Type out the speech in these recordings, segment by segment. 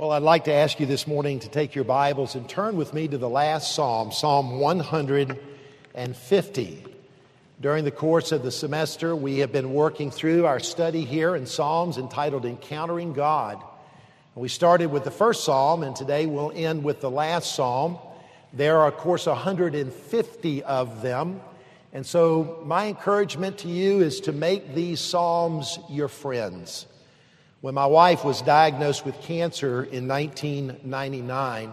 Well, I'd like to ask you this morning to take your Bibles and turn with me to the last Psalm, Psalm 150. During the course of the semester, we have been working through our study here in Psalms entitled Encountering God. We started with the first Psalm, and today we'll end with the last Psalm. There are, of course, 150 of them. And so, my encouragement to you is to make these Psalms your friends. When my wife was diagnosed with cancer in 1999,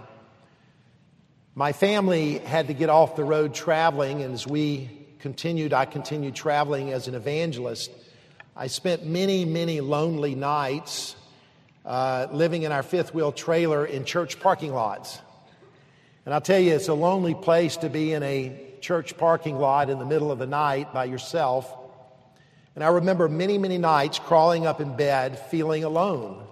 my family had to get off the road traveling, and as we continued, I continued traveling as an evangelist. I spent many, many lonely nights uh, living in our fifth wheel trailer in church parking lots. And I'll tell you, it's a lonely place to be in a church parking lot in the middle of the night by yourself. And I remember many, many nights crawling up in bed feeling alone.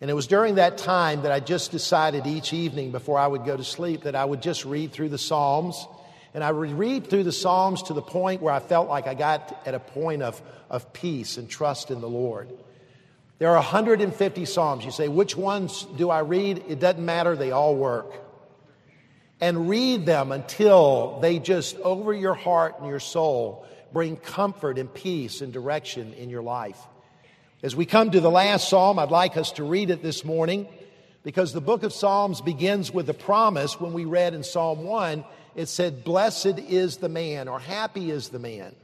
And it was during that time that I just decided each evening before I would go to sleep that I would just read through the Psalms. And I would read through the Psalms to the point where I felt like I got at a point of, of peace and trust in the Lord. There are 150 Psalms. You say, which ones do I read? It doesn't matter, they all work. And read them until they just, over your heart and your soul, bring comfort and peace and direction in your life. As we come to the last psalm, I'd like us to read it this morning because the book of Psalms begins with a promise. When we read in Psalm 1, it said, Blessed is the man, or happy is the man.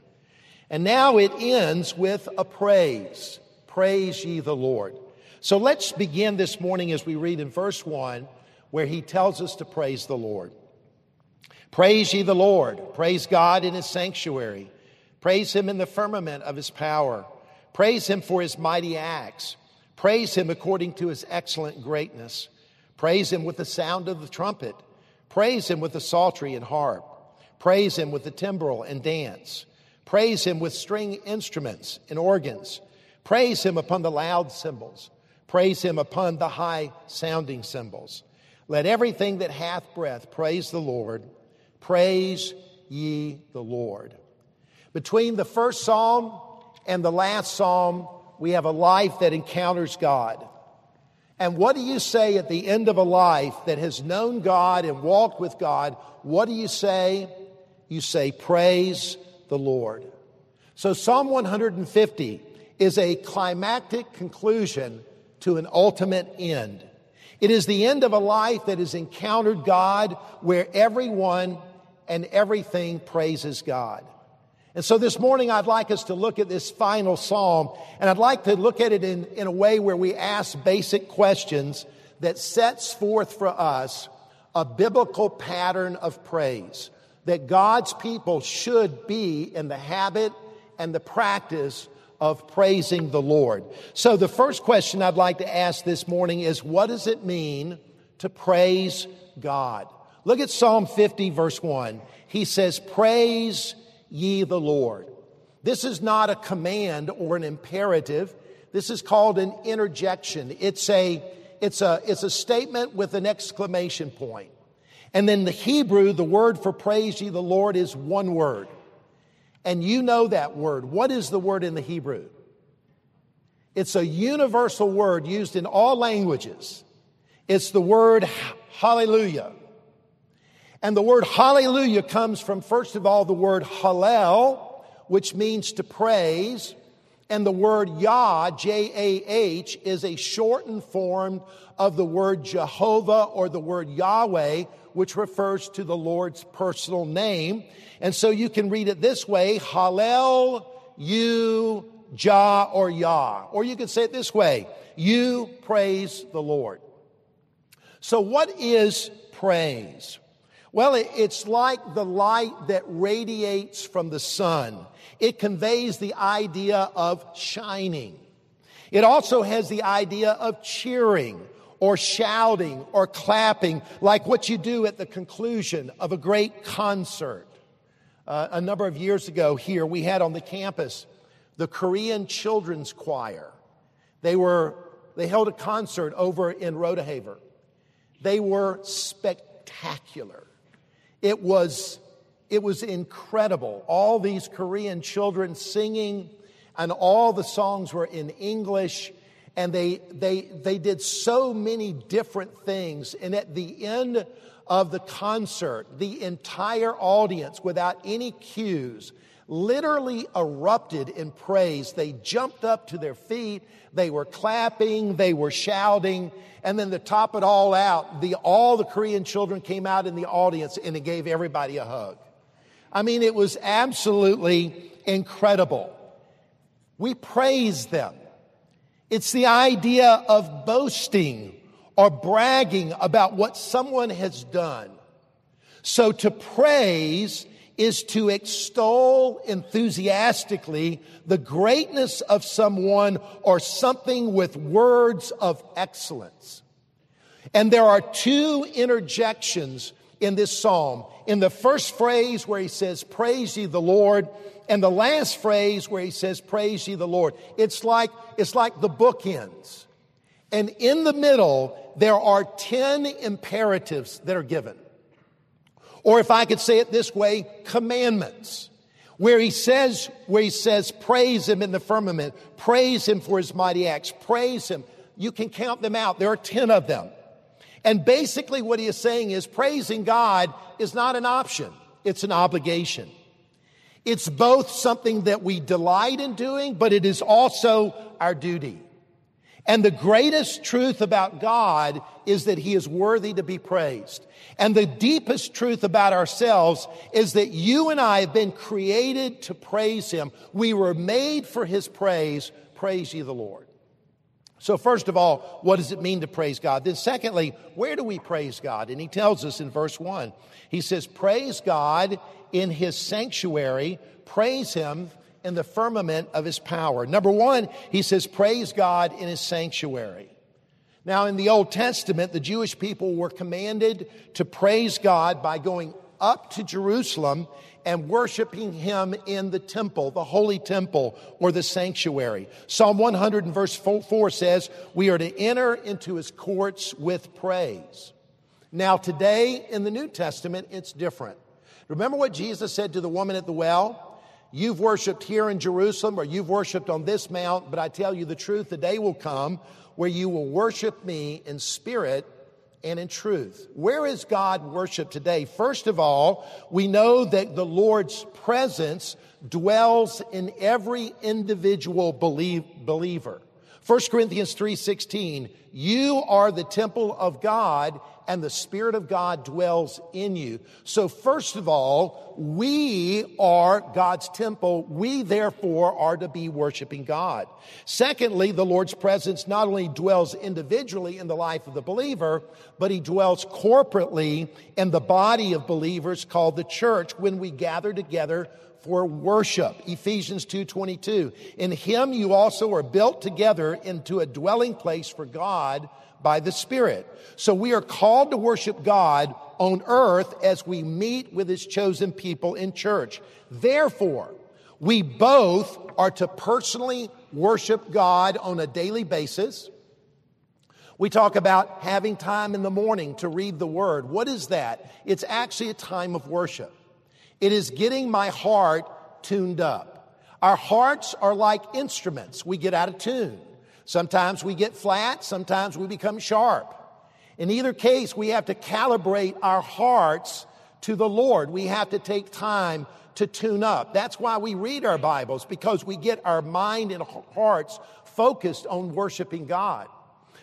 And now it ends with a praise. Praise ye the Lord. So let's begin this morning as we read in verse 1, where he tells us to praise the Lord. Praise ye the Lord. Praise God in his sanctuary. Praise him in the firmament of his power. Praise him for his mighty acts. Praise him according to his excellent greatness. Praise him with the sound of the trumpet. Praise him with the psaltery and harp. Praise him with the timbrel and dance. Praise him with string instruments and organs. Praise him upon the loud cymbals. Praise him upon the high sounding cymbals. Let everything that hath breath praise the Lord. Praise ye the Lord. Between the first psalm and the last psalm, we have a life that encounters God. And what do you say at the end of a life that has known God and walked with God? What do you say? You say, Praise the Lord. So, Psalm 150 is a climactic conclusion to an ultimate end. It is the end of a life that has encountered God where everyone and everything praises God. And so this morning, I'd like us to look at this final psalm, and I'd like to look at it in, in a way where we ask basic questions that sets forth for us a biblical pattern of praise that God's people should be in the habit and the practice of praising the Lord. So the first question I'd like to ask this morning is what does it mean to praise God? Look at Psalm 50 verse 1. He says, praise ye the Lord. This is not a command or an imperative. This is called an interjection. It's a, it's a, it's a statement with an exclamation point. And then the Hebrew, the word for praise ye the Lord is one word. And you know that word. What is the word in the Hebrew? It's a universal word used in all languages. It's the word hallelujah. And the word hallelujah comes from, first of all, the word hallel, which means to praise. And the word Yah, J A H, is a shortened form of the word Jehovah or the word Yahweh, which refers to the Lord's personal name. And so you can read it this way Hallel, you, Jah, or Yah. Or you can say it this way You praise the Lord. So, what is praise? Well, it's like the light that radiates from the sun. It conveys the idea of shining. It also has the idea of cheering or shouting or clapping, like what you do at the conclusion of a great concert. Uh, a number of years ago here, we had on the campus the Korean Children's Choir. They were, they held a concert over in Rodeheaver. They were spectacular. It was, it was incredible. All these Korean children singing, and all the songs were in English. and they, they, they did so many different things. And at the end of the concert, the entire audience, without any cues, literally erupted in praise. They jumped up to their feet, they were clapping, they were shouting, and then to top it all out, the, all the Korean children came out in the audience and it gave everybody a hug. I mean, it was absolutely incredible. We praise them. It's the idea of boasting or bragging about what someone has done. So to praise is to extol enthusiastically the greatness of someone or something with words of excellence. And there are two interjections in this psalm. In the first phrase where he says, Praise ye the Lord, and the last phrase where he says, Praise ye the Lord. It's like, it's like the bookends. And in the middle, there are 10 imperatives that are given. Or if I could say it this way, commandments. Where he says, where he says, praise him in the firmament, praise him for his mighty acts, praise him. You can count them out. There are 10 of them. And basically what he is saying is praising God is not an option. It's an obligation. It's both something that we delight in doing, but it is also our duty. And the greatest truth about God is that He is worthy to be praised. And the deepest truth about ourselves is that you and I have been created to praise Him. We were made for His praise. Praise ye the Lord. So, first of all, what does it mean to praise God? Then, secondly, where do we praise God? And He tells us in verse 1 He says, Praise God in his sanctuary, praise him in the firmament of his power. Number one, he says, praise God in his sanctuary. Now, in the Old Testament, the Jewish people were commanded to praise God by going up to Jerusalem and worshiping him in the temple, the holy temple or the sanctuary. Psalm 100 and verse 4 says, We are to enter into his courts with praise. Now, today in the New Testament, it's different. Remember what Jesus said to the woman at the well? You've worshiped here in Jerusalem or you've worshiped on this mount, but I tell you the truth, the day will come where you will worship me in spirit and in truth. Where is God worshiped today? First of all, we know that the Lord's presence dwells in every individual believe, believer. 1 Corinthians 3:16, you are the temple of God and the Spirit of God dwells in you. So first of all, we are God's temple. We therefore are to be worshiping God. Secondly, the Lord's presence not only dwells individually in the life of the believer, but he dwells corporately in the body of believers called the church when we gather together for worship. Ephesians 2:22. In him you also are built together into a dwelling place for God by the Spirit. So we are called to worship God on earth as we meet with his chosen people in church. Therefore, we both are to personally worship God on a daily basis. We talk about having time in the morning to read the word. What is that? It's actually a time of worship. It is getting my heart tuned up. Our hearts are like instruments. We get out of tune. Sometimes we get flat, sometimes we become sharp. In either case, we have to calibrate our hearts to the Lord. We have to take time to tune up. That's why we read our Bibles, because we get our mind and hearts focused on worshiping God.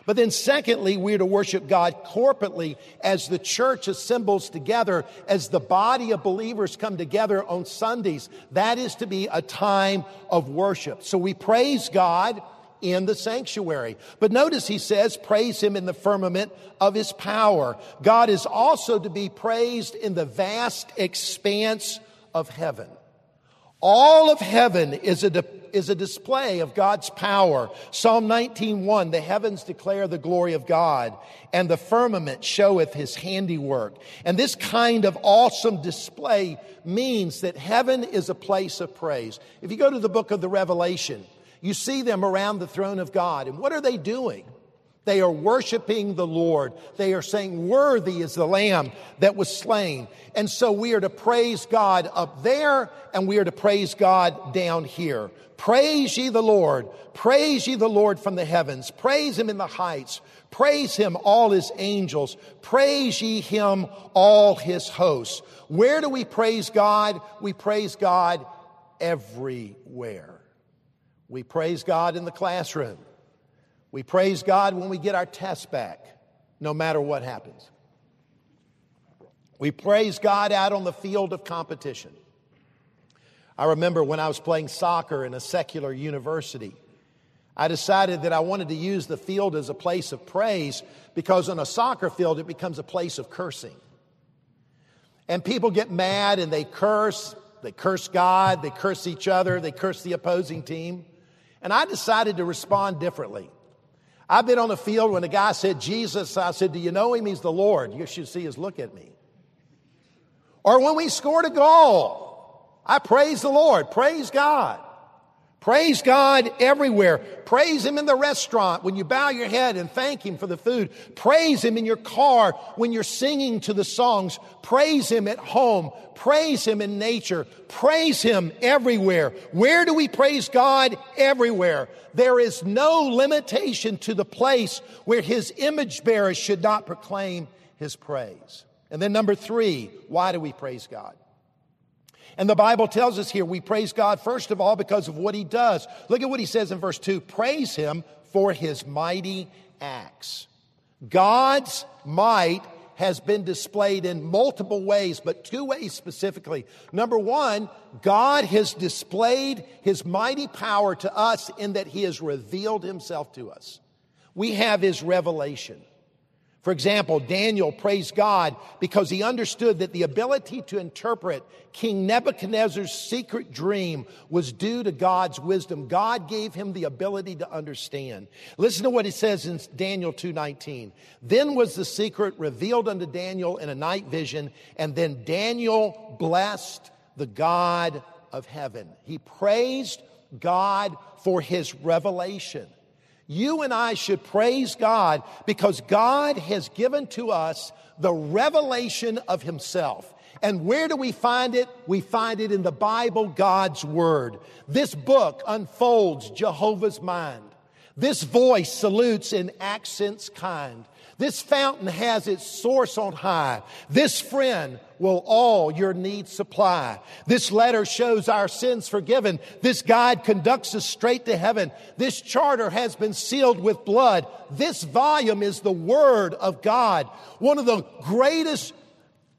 But then secondly, we're to worship God corporately as the church assembles together, as the body of believers come together on Sundays. That is to be a time of worship. So we praise God in the sanctuary. But notice he says, praise him in the firmament of his power. God is also to be praised in the vast expanse of heaven. All of heaven is a, is a display of God's power. Psalm 19:1, the heavens declare the glory of God, and the firmament showeth his handiwork. And this kind of awesome display means that heaven is a place of praise. If you go to the book of the Revelation, you see them around the throne of God. And what are they doing? They are worshiping the Lord. They are saying, Worthy is the Lamb that was slain. And so we are to praise God up there and we are to praise God down here. Praise ye the Lord. Praise ye the Lord from the heavens. Praise him in the heights. Praise him, all his angels. Praise ye him, all his hosts. Where do we praise God? We praise God everywhere. We praise God in the classroom. We praise God when we get our tests back, no matter what happens. We praise God out on the field of competition. I remember when I was playing soccer in a secular university, I decided that I wanted to use the field as a place of praise because on a soccer field it becomes a place of cursing. And people get mad and they curse. They curse God, they curse each other, they curse the opposing team. And I decided to respond differently. I've been on the field when a guy said Jesus, I said, Do you know him? He's the Lord. You should see his look at me. Or when we scored a goal, I praise the Lord, praise God. Praise God everywhere. Praise Him in the restaurant when you bow your head and thank Him for the food. Praise Him in your car when you're singing to the songs. Praise Him at home. Praise Him in nature. Praise Him everywhere. Where do we praise God? Everywhere. There is no limitation to the place where His image bearers should not proclaim His praise. And then number three, why do we praise God? And the Bible tells us here we praise God first of all because of what he does. Look at what he says in verse 2 praise him for his mighty acts. God's might has been displayed in multiple ways, but two ways specifically. Number one, God has displayed his mighty power to us in that he has revealed himself to us. We have his revelation. For example, Daniel praised God because he understood that the ability to interpret King Nebuchadnezzar's secret dream was due to God's wisdom. God gave him the ability to understand. Listen to what he says in Daniel 2:19. Then was the secret revealed unto Daniel in a night vision, and then Daniel blessed the God of heaven. He praised God for his revelation. You and I should praise God because God has given to us the revelation of Himself. And where do we find it? We find it in the Bible, God's Word. This book unfolds Jehovah's mind. This voice salutes in accents kind. This fountain has its source on high. This friend will all your needs supply. This letter shows our sins forgiven. This guide conducts us straight to heaven. This charter has been sealed with blood. This volume is the Word of God. One of the greatest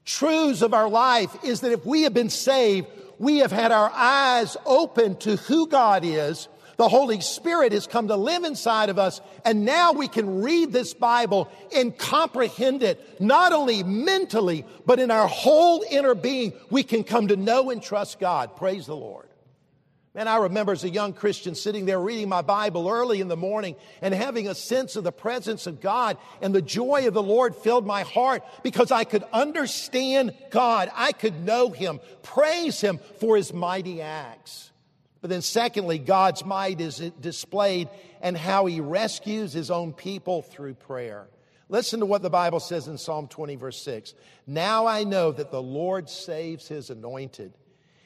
truths of our life is that if we have been saved, we have had our eyes open to who God is the Holy Spirit has come to live inside of us, and now we can read this Bible and comprehend it, not only mentally, but in our whole inner being. We can come to know and trust God. Praise the Lord. Man, I remember as a young Christian sitting there reading my Bible early in the morning and having a sense of the presence of God and the joy of the Lord filled my heart because I could understand God. I could know Him, praise Him for His mighty acts. But then, secondly, God's might is displayed and how he rescues his own people through prayer. Listen to what the Bible says in Psalm 20, verse 6. Now I know that the Lord saves his anointed.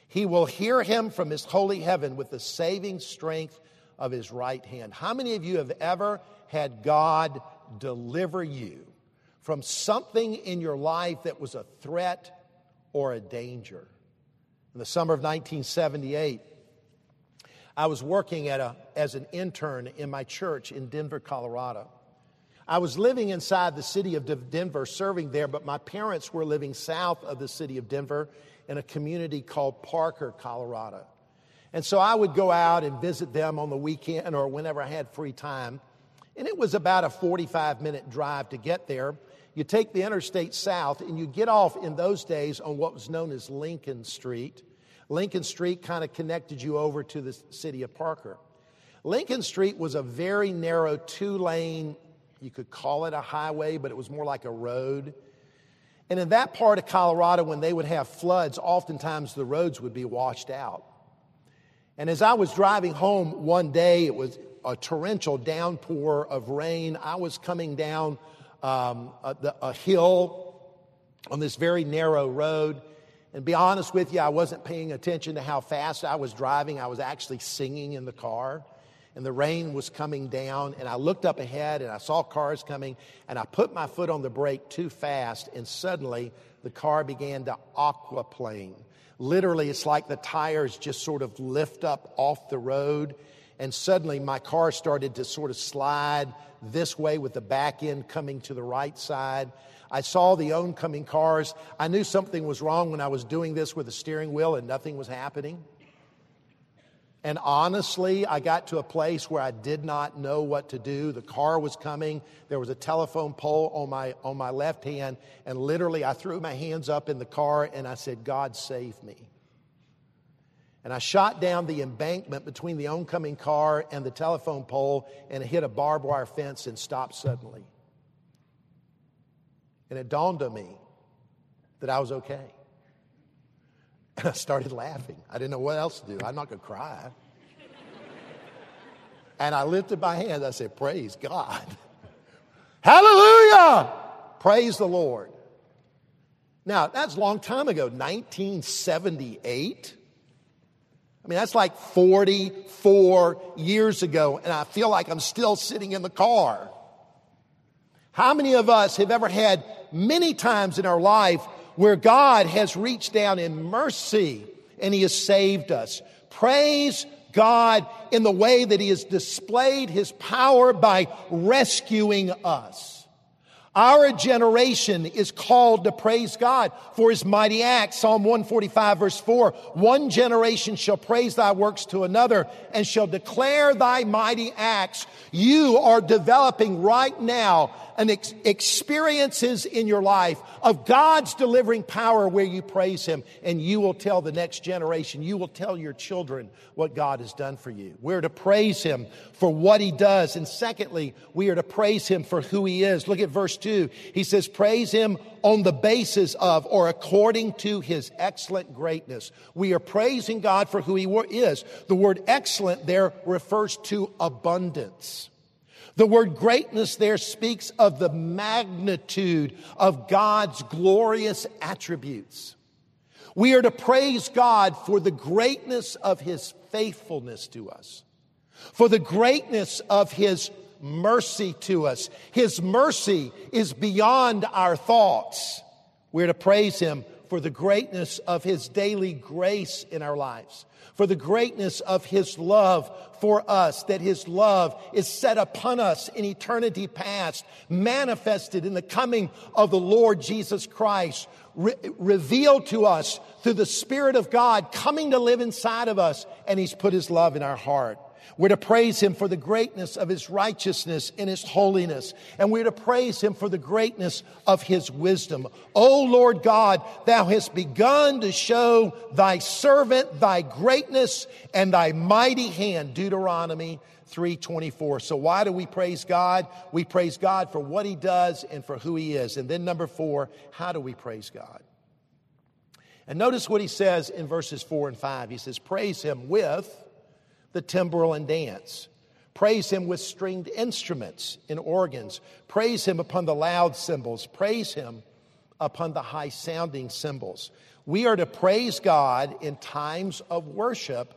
He will hear him from his holy heaven with the saving strength of his right hand. How many of you have ever had God deliver you from something in your life that was a threat or a danger? In the summer of 1978, I was working at a, as an intern in my church in Denver, Colorado. I was living inside the city of Denver, serving there, but my parents were living south of the city of Denver in a community called Parker, Colorado. And so I would go out and visit them on the weekend or whenever I had free time. And it was about a 45 minute drive to get there. You take the interstate south and you get off in those days on what was known as Lincoln Street. Lincoln Street kind of connected you over to the city of Parker. Lincoln Street was a very narrow two lane, you could call it a highway, but it was more like a road. And in that part of Colorado, when they would have floods, oftentimes the roads would be washed out. And as I was driving home one day, it was a torrential downpour of rain. I was coming down um, a, the, a hill on this very narrow road. And be honest with you, I wasn't paying attention to how fast I was driving. I was actually singing in the car. And the rain was coming down. And I looked up ahead and I saw cars coming. And I put my foot on the brake too fast. And suddenly the car began to aquaplane. Literally, it's like the tires just sort of lift up off the road. And suddenly my car started to sort of slide this way with the back end coming to the right side. I saw the oncoming cars. I knew something was wrong when I was doing this with the steering wheel and nothing was happening. And honestly, I got to a place where I did not know what to do. The car was coming. There was a telephone pole on my, on my left hand. And literally, I threw my hands up in the car and I said, God, save me. And I shot down the embankment between the oncoming car and the telephone pole and hit a barbed wire fence and stopped suddenly. And it dawned on me that I was okay. And I started laughing. I didn't know what else to do. I'm not going to cry. And I lifted my hand. I said, Praise God. Hallelujah! Praise the Lord. Now, that's a long time ago, 1978. I mean, that's like 44 years ago, and I feel like I'm still sitting in the car. How many of us have ever had many times in our life where God has reached down in mercy and He has saved us? Praise God in the way that He has displayed His power by rescuing us. Our generation is called to praise God for his mighty acts. Psalm 145 verse 4. One generation shall praise thy works to another and shall declare thy mighty acts. You are developing right now an ex- experiences in your life of God's delivering power where you praise Him, and you will tell the next generation, you will tell your children what God has done for you. We're to praise Him for what He does. And secondly, we are to praise Him for who He is. Look at verse 2. He says, Praise Him on the basis of or according to His excellent greatness. We are praising God for who He is. The word excellent there refers to abundance. The word greatness there speaks of the magnitude of God's glorious attributes. We are to praise God for the greatness of His faithfulness to us, for the greatness of His mercy to us. His mercy is beyond our thoughts. We're to praise Him for the greatness of His daily grace in our lives for the greatness of His love for us, that His love is set upon us in eternity past, manifested in the coming of the Lord Jesus Christ, re- revealed to us through the Spirit of God coming to live inside of us, and He's put His love in our heart. We're to praise him for the greatness of his righteousness and his holiness. And we're to praise him for the greatness of his wisdom. O Lord God, thou hast begun to show thy servant thy greatness and thy mighty hand. Deuteronomy 324. So why do we praise God? We praise God for what he does and for who he is. And then number four, how do we praise God? And notice what he says in verses four and five. He says, praise him with the timbrel and dance. Praise him with stringed instruments and organs. Praise him upon the loud cymbals. Praise him upon the high sounding cymbals. We are to praise God in times of worship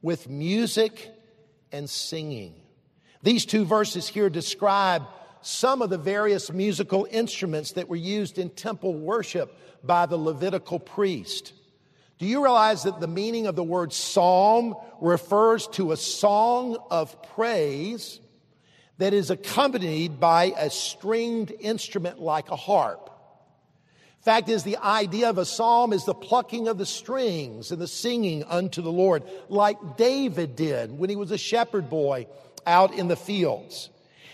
with music and singing. These two verses here describe some of the various musical instruments that were used in temple worship by the Levitical priest. Do you realize that the meaning of the word psalm refers to a song of praise that is accompanied by a stringed instrument like a harp? Fact is, the idea of a psalm is the plucking of the strings and the singing unto the Lord, like David did when he was a shepherd boy out in the fields.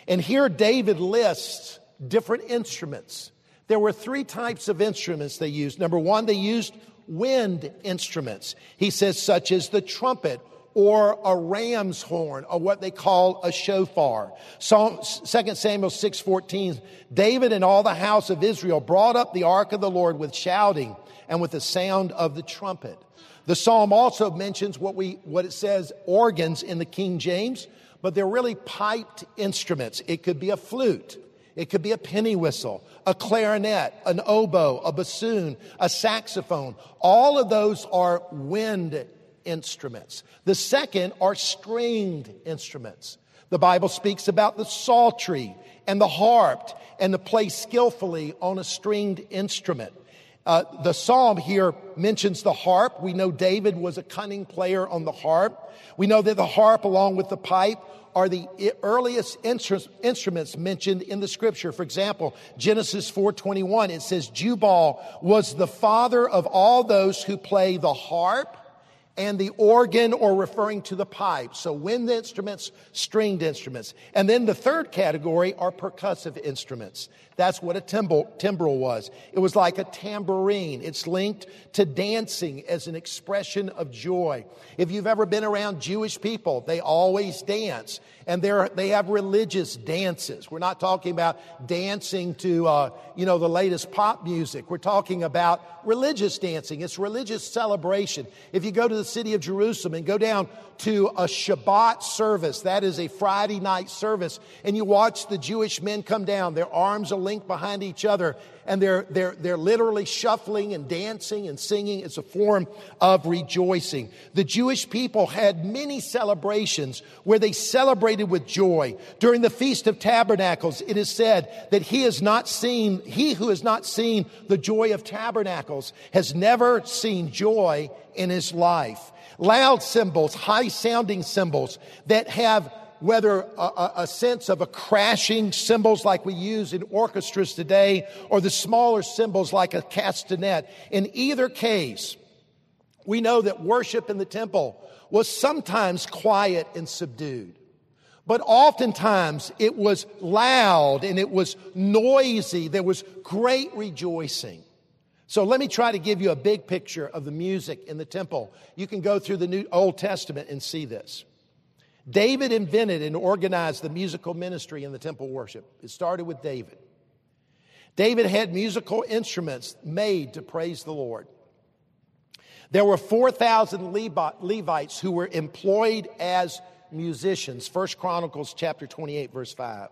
And here David lists different instruments. There were three types of instruments they used. Number one, they used wind instruments. He says, such as the trumpet or a ram's horn or what they call a shofar. Psalm, 2 Samuel 6:14 David and all the house of Israel brought up the ark of the Lord with shouting and with the sound of the trumpet. The psalm also mentions what we what it says organs in the King James, but they're really piped instruments. It could be a flute. It could be a penny whistle, a clarinet, an oboe, a bassoon, a saxophone. All of those are wind instruments. The second are stringed instruments. The Bible speaks about the psaltery and the harp and to play skillfully on a stringed instrument. Uh, the psalm here mentions the harp. We know David was a cunning player on the harp. We know that the harp, along with the pipe, are the earliest instruments mentioned in the scripture. For example, Genesis 4:21 it says Jubal was the father of all those who play the harp and the organ or referring to the pipe. So wind instruments, stringed instruments. And then the third category are percussive instruments. That's what a timbrel, timbrel was. It was like a tambourine. It's linked to dancing as an expression of joy. If you've ever been around Jewish people, they always dance and they're, they have religious dances. We're not talking about dancing to, uh, you know, the latest pop music. We're talking about religious dancing. It's religious celebration. If you go to the city of Jerusalem and go down to a Shabbat service, that is a Friday night service, and you watch the Jewish men come down, their arms are linked behind each other, and they're, they're, they're literally shuffling and dancing and singing. It's a form of rejoicing. The Jewish people had many celebrations where they celebrated with joy. During the Feast of Tabernacles, it is said that he has not seen, he who has not seen the joy of tabernacles has never seen joy in his life. Loud cymbals, high sounding cymbals that have whether a, a, sense of a crashing cymbals like we use in orchestras today or the smaller cymbals like a castanet. In either case, we know that worship in the temple was sometimes quiet and subdued. But oftentimes it was loud and it was noisy. There was great rejoicing. So let me try to give you a big picture of the music in the temple. You can go through the New Old Testament and see this. David invented and organized the musical ministry in the temple worship. It started with David. David had musical instruments made to praise the Lord. There were 4,000 Levites who were employed as musicians. First Chronicles chapter 28 verse 5.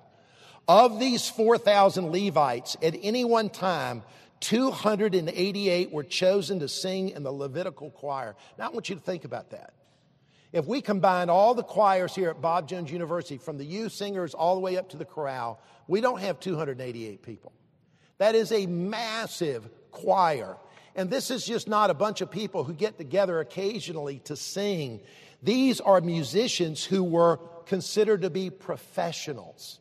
Of these 4,000 Levites, at any one time, 288 were chosen to sing in the Levitical choir. Now I want you to think about that. If we combine all the choirs here at Bob Jones University, from the youth singers all the way up to the chorale, we don't have 288 people. That is a massive choir. And this is just not a bunch of people who get together occasionally to sing. These are musicians who were considered to be professionals.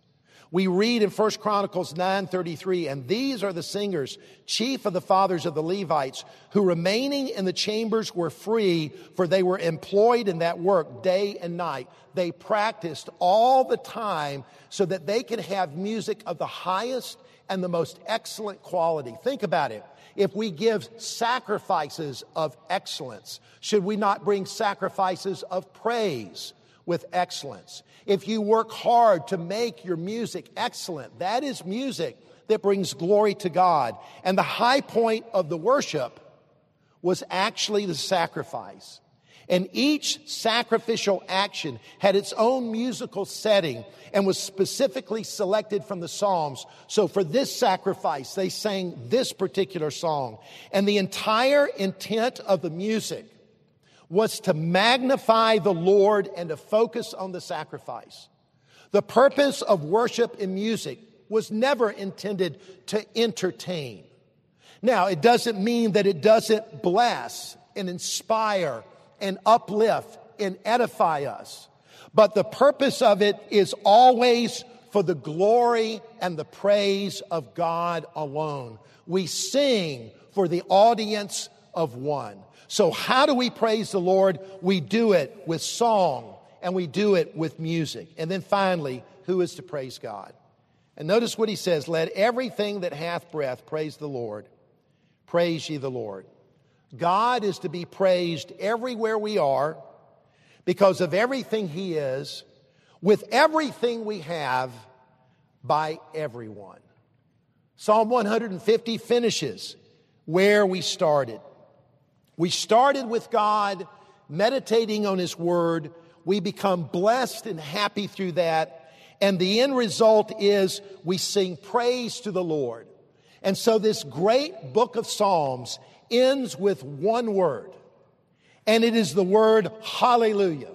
We read in 1 Chronicles 9:33, and these are the singers, chief of the fathers of the Levites, who remaining in the chambers were free, for they were employed in that work day and night. They practiced all the time so that they could have music of the highest and the most excellent quality. Think about it. If we give sacrifices of excellence, should we not bring sacrifices of praise? With excellence. If you work hard to make your music excellent, that is music that brings glory to God. And the high point of the worship was actually the sacrifice. And each sacrificial action had its own musical setting and was specifically selected from the Psalms. So for this sacrifice, they sang this particular song. And the entire intent of the music was to magnify the Lord and to focus on the sacrifice. The purpose of worship in music was never intended to entertain. Now, it doesn't mean that it doesn't bless and inspire and uplift and edify us. But the purpose of it is always for the glory and the praise of God alone. We sing for the audience of one. So, how do we praise the Lord? We do it with song and we do it with music. And then finally, who is to praise God? And notice what he says Let everything that hath breath praise the Lord. Praise ye the Lord. God is to be praised everywhere we are because of everything he is, with everything we have, by everyone. Psalm 150 finishes where we started. We started with God, meditating on His Word. We become blessed and happy through that. And the end result is we sing praise to the Lord. And so this great book of Psalms ends with one word, and it is the word hallelujah.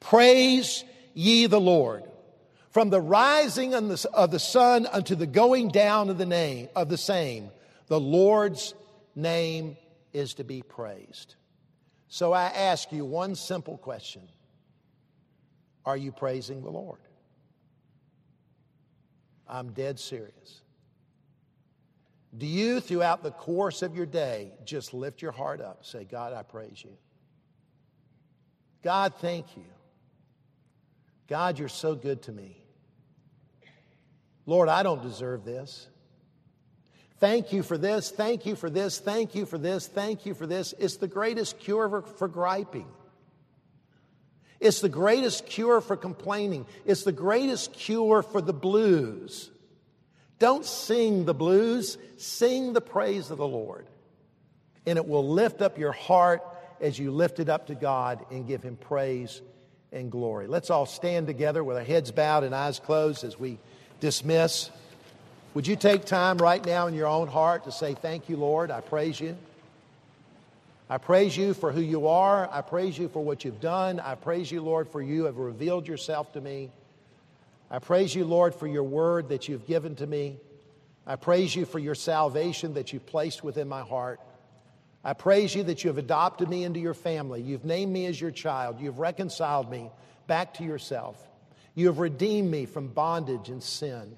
Praise ye the Lord. From the rising of the sun unto the going down of the name of the same, the Lord's name is to be praised. So I ask you one simple question Are you praising the Lord? I'm dead serious. Do you, throughout the course of your day, just lift your heart up, say, God, I praise you? God, thank you. God, you're so good to me. Lord, I don't deserve this. Thank you for this, thank you for this, thank you for this, thank you for this. It's the greatest cure for, for griping. It's the greatest cure for complaining. It's the greatest cure for the blues. Don't sing the blues, sing the praise of the Lord. And it will lift up your heart as you lift it up to God and give Him praise and glory. Let's all stand together with our heads bowed and eyes closed as we dismiss. Would you take time right now in your own heart to say, Thank you, Lord. I praise you. I praise you for who you are. I praise you for what you've done. I praise you, Lord, for you have revealed yourself to me. I praise you, Lord, for your word that you've given to me. I praise you for your salvation that you've placed within my heart. I praise you that you have adopted me into your family. You've named me as your child. You've reconciled me back to yourself. You have redeemed me from bondage and sin.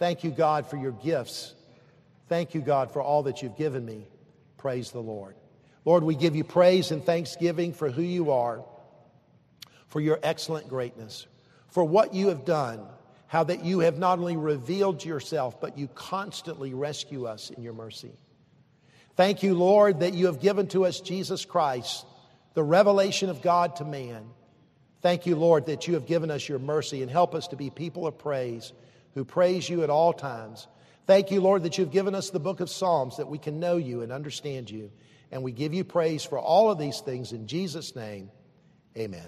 Thank you, God, for your gifts. Thank you, God, for all that you've given me. Praise the Lord. Lord, we give you praise and thanksgiving for who you are, for your excellent greatness, for what you have done, how that you have not only revealed yourself, but you constantly rescue us in your mercy. Thank you, Lord, that you have given to us Jesus Christ, the revelation of God to man. Thank you, Lord, that you have given us your mercy and help us to be people of praise who praise you at all times. Thank you, Lord, that you've given us the book of Psalms that we can know you and understand you. And we give you praise for all of these things in Jesus' name. Amen.